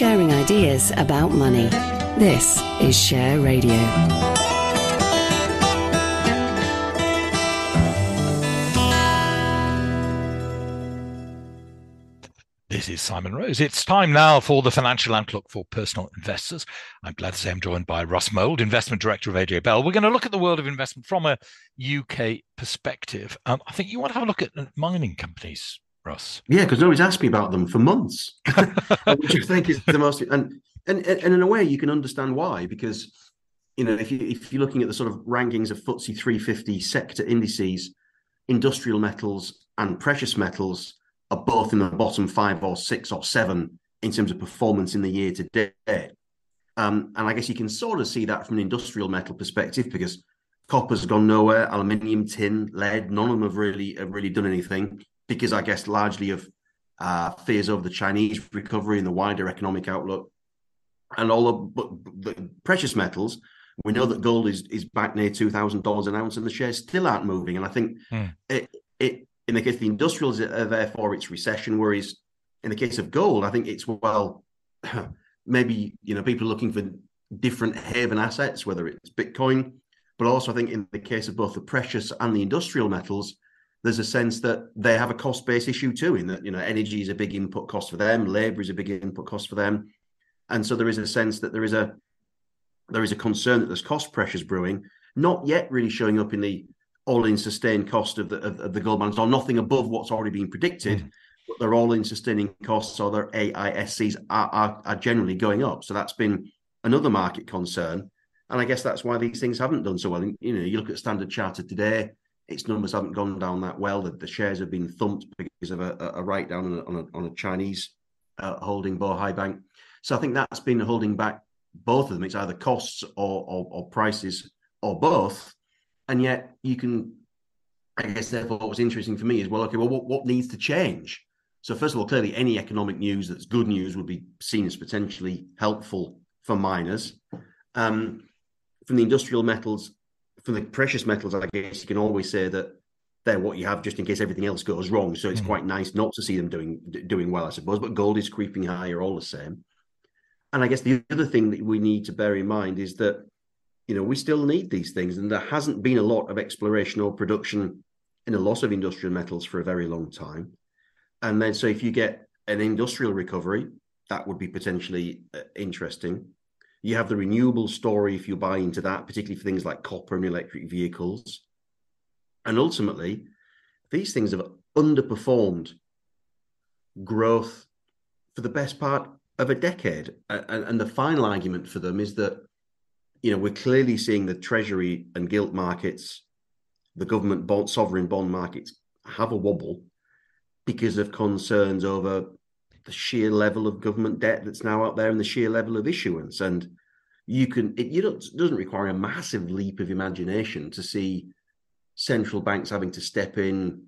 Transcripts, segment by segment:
sharing ideas about money. This is Share Radio. This is Simon Rose. It's time now for the financial outlook for personal investors. I'm glad to say I'm joined by Russ Mould, investment director of AJ Bell. We're going to look at the world of investment from a UK perspective. Um, I think you want to have a look at mining companies Yeah, because nobody's asked me about them for months, which I think is the most. And, and and in a way, you can understand why because you know if you if you're looking at the sort of rankings of FTSE 350 sector indices, industrial metals and precious metals are both in the bottom five or six or seven in terms of performance in the year to date. Um, and I guess you can sort of see that from an industrial metal perspective because copper's gone nowhere, aluminium, tin, lead, none of them have really have really done anything because I guess largely of uh, fears over the Chinese recovery and the wider economic outlook. And all of but the precious metals, we know that gold is is back near two thousand dollars an ounce, and the shares still aren't moving. And I think hmm. it it in the case of the industrials are therefore it's recession worries. In the case of gold, I think it's well, maybe you know people looking for different haven assets, whether it's Bitcoin, but also I think in the case of both the precious and the industrial metals, there's a sense that they have a cost based issue too, in that you know energy is a big input cost for them, labor is a big input cost for them, and so there is a sense that there is a there is a concern that there's cost pressures brewing, not yet really showing up in the all-in sustained cost of the of, of the gold mines, or nothing above what's already been predicted. Mm. But their all-in sustaining costs or their AISCs are, are, are generally going up. So that's been another market concern, and I guess that's why these things haven't done so well. you know, you look at Standard Chartered today its numbers haven't gone down that well. The, the shares have been thumped because of a, a write down on a, on a, on a Chinese uh, holding, Bohai Bank. So I think that's been holding back both of them. It's either costs or, or, or prices or both. And yet you can, I guess, therefore, what was interesting for me is well, okay, well, what, what needs to change? So, first of all, clearly, any economic news that's good news would be seen as potentially helpful for miners. Um, from the industrial metals, for the precious metals, I guess you can always say that they're what you have just in case everything else goes wrong. So it's mm quite nice not to see them doing doing well, I suppose. But gold is creeping higher all the same. And I guess the other thing that we need to bear in mind is that you know we still need these things, and there hasn't been a lot of exploration or production in a lot of industrial metals for a very long time. And then, so if you get an industrial recovery, that would be potentially uh, interesting. You have the renewable story if you buy into that, particularly for things like copper and electric vehicles. And ultimately, these things have underperformed growth for the best part of a decade. And, the final argument for them is that, you know, we're clearly seeing the treasury and gilt markets, the government bond, sovereign bond markets have a wobble because of concerns over the sheer level of government debt that's now out there and the sheer level of issuance. And you can, it, you don't, doesn't require a massive leap of imagination to see central banks having to step in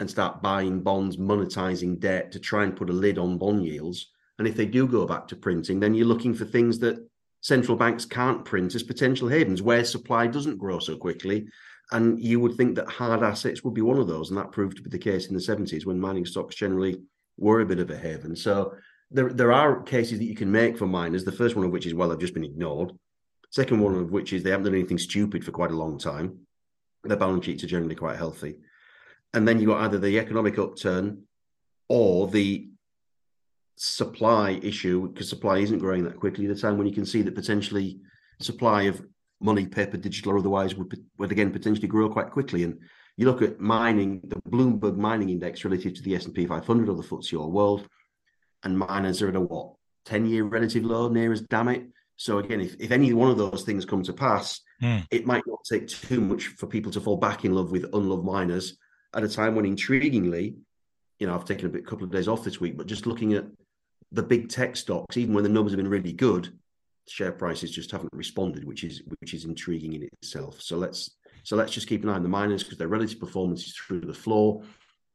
and start buying bonds, monetizing debt to try and put a lid on bond yields. And if they do go back to printing, then you're looking for things that central banks can't print as potential havens where supply doesn't grow so quickly. And you would think that hard assets would be one of those. And that proved to be the case in the 70s when mining stocks generally were a bit of a haven. So there, there are cases that you can make for miners. The first one of which is, well, they've just been ignored. Second one of which is they haven't done anything stupid for quite a long time. Their balance sheets are generally quite healthy. And then you got either the economic upturn or the supply issue, because supply isn't growing that quickly at a time when you can see that potentially supply of money, paper, digital, or otherwise would, would again potentially grow quite quickly. And you look at mining, the Bloomberg mining index relative to the S&P 500 or the FTSE All World, and miners are at a what, 10-year relative low, near as damn it. So again, if, if any one of those things come to pass, mm. it might not take too much for people to fall back in love with unloved miners at a time when, intriguingly, you know, I've taken a bit, couple of days off this week, but just looking at the big tech stocks, even when the numbers have been really good, share prices just haven't responded, which is which is intriguing in itself. So let's so let's just keep an eye on the miners because their relative performance is through the floor,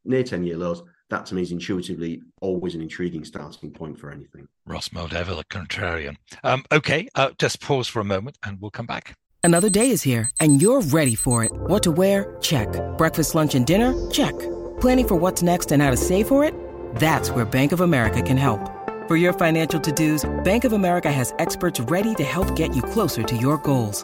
near 10 year lows. That to me is intuitively always an intriguing starting point for anything. Russ Moldaver, the contrarian. Um, okay, uh, just pause for a moment and we'll come back. Another day is here and you're ready for it. What to wear? Check. Breakfast, lunch, and dinner? Check. Planning for what's next and how to save for it? That's where Bank of America can help. For your financial to-dos, Bank of America has experts ready to help get you closer to your goals.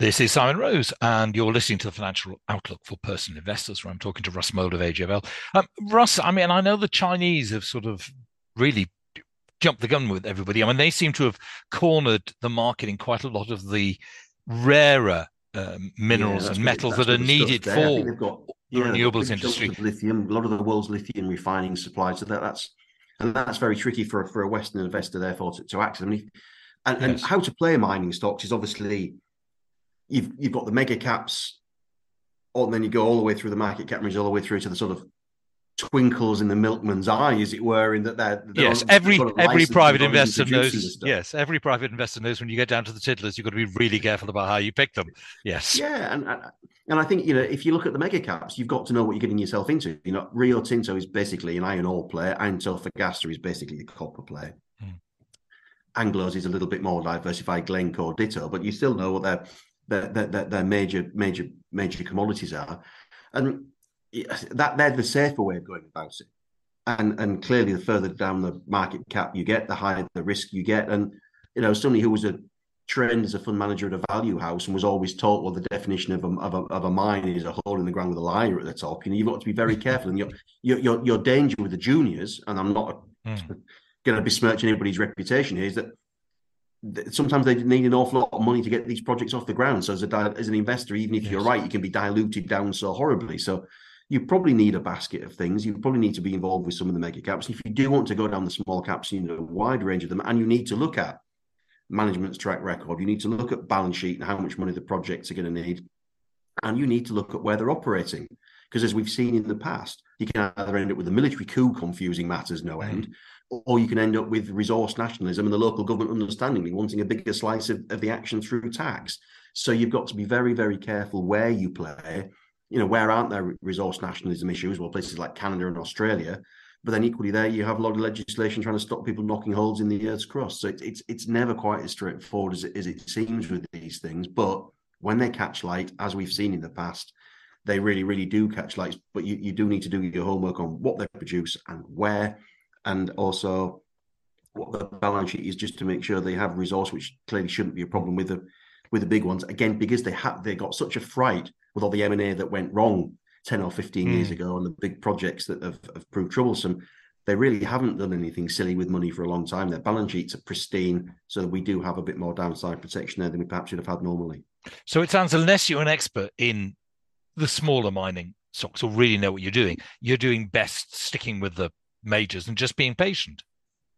This is Simon Rose, and you're listening to the Financial Outlook for Personal Investors, where I'm talking to Russ Mould of AJ Bell. Um, Russ, I mean, I know the Chinese have sort of really jumped the gun with everybody. I mean, they seem to have cornered the market in quite a lot of the rarer um, minerals yeah, and metals that are needed for the yeah, renewables industry. Lithium, a lot of the world's lithium refining supply. So that, that's and that's very tricky for for a Western investor, therefore, to, to access. I mean, and, yes. and how to play mining stocks is obviously you've you've got the mega caps, and then you go all the way through the market cap range, all the way through to the sort of twinkles in the milkman's eye, as it were, in that they're, they're yes, every sort of every private investor knows. Yes, every private investor knows when you get down to the tiddlers, you've got to be really careful about how you pick them. Yes, yeah, and and I think you know if you look at the mega caps, you've got to know what you're getting yourself into. You know, Rio Tinto is basically an iron ore player, Antofagasta is basically a copper player. Hmm. Anglo's is a little bit more diversified, Glencore, Ditto, but you still know what they're that their, their, major major major commodities are, and that they're the safer way of going about it. And and clearly, the further down the market cap you get, the higher the risk you get. And you know, somebody who was a trained as a fund manager at a value house and was always taught well the definition of a, of a, of a mine is a hole in the ground with a liar at the top you know you've got to be very careful and your your your, danger with the juniors and i'm not mm. going to besmirch anybody's reputation here is that sometimes they need an awful lot of money to get these projects off the ground. So as a as an investor, even if yes. you're right, you can be diluted down so horribly. So you probably need a basket of things. You probably need to be involved with some of the mega caps. If you do want to go down the small caps, you need a wide range of them, and you need to look at management's track record. You need to look at balance sheet and how much money the projects are going to need, and you need to look at where they're operating. Because as we've seen in the past, you can either end up with a military coup confusing matters no mm-hmm. end, or you can end up with resource nationalism and the local government understandingly wanting a bigger slice of, of the action through tax. So you've got to be very, very careful where you play. You know, where aren't there resource nationalism issues? Well, places like Canada and Australia. But then equally there, you have a lot of legislation trying to stop people knocking holes in the Earth's crust. So it's it's, it's never quite as straightforward as it, as it seems with these things. But when they catch light, as we've seen in the past, they really, really do catch lights. But you, you do need to do your homework on what they produce and where and also what the balance sheet is just to make sure they have resource, which clearly shouldn't be a problem with the with the big ones. Again, because they have they got such a fright with all the M and A that went wrong ten or fifteen mm. years hmm. ago, and the big projects that have, have proved troublesome. They really haven't done anything silly with money for a long time. Their balance sheets are pristine, so we do have a bit more downside protection there than we perhaps should have had normally. So it sounds, unless you're an expert in the smaller mining stocks or really know what you're doing, you're doing best sticking with the majors and just being patient?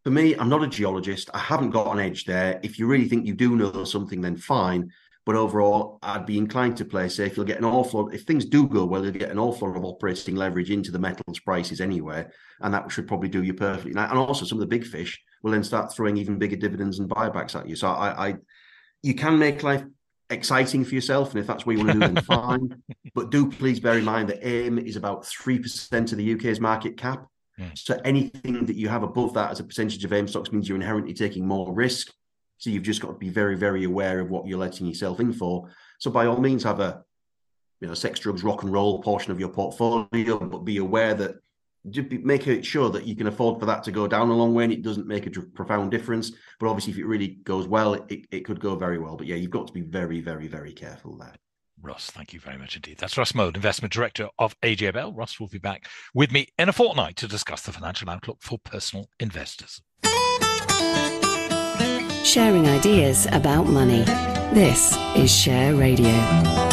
For me, I'm not a geologist. I haven't got an edge there. If you really think you do know something, then fine. But overall, I'd be inclined to play safe. You'll get an awful lot, if things do go well, you'll get an awful lot of operating leverage into the metals prices anyway. And that should probably do you perfectly. And also, some of the big fish will then start throwing even bigger dividends and buybacks at you. So I, I you can make life exciting for yourself. And if that's what you want to do, then fine. But do please bear in mind that AIM is about 3% of the UK's market cap. Mm. So anything that you have above that as a percentage of AIM stocks means you're inherently taking more risk. So you've just got to be very, very aware of what you're letting yourself in for. So by all means, have a you know sex, drugs, rock and roll portion of your portfolio, but be aware that just be, make sure that you can afford for that to go down a long way and it doesn't make a profound difference. But obviously, if it really goes well, it, it could go very well. But yeah, you've got to be very, very, very careful there. Russ, thank you very much indeed. That's Russ Mould, Investment Director of AJ. Russ will be back with me in a fortnight to discuss the financial outlook for personal investors. sharing ideas about money. This is Share Radio.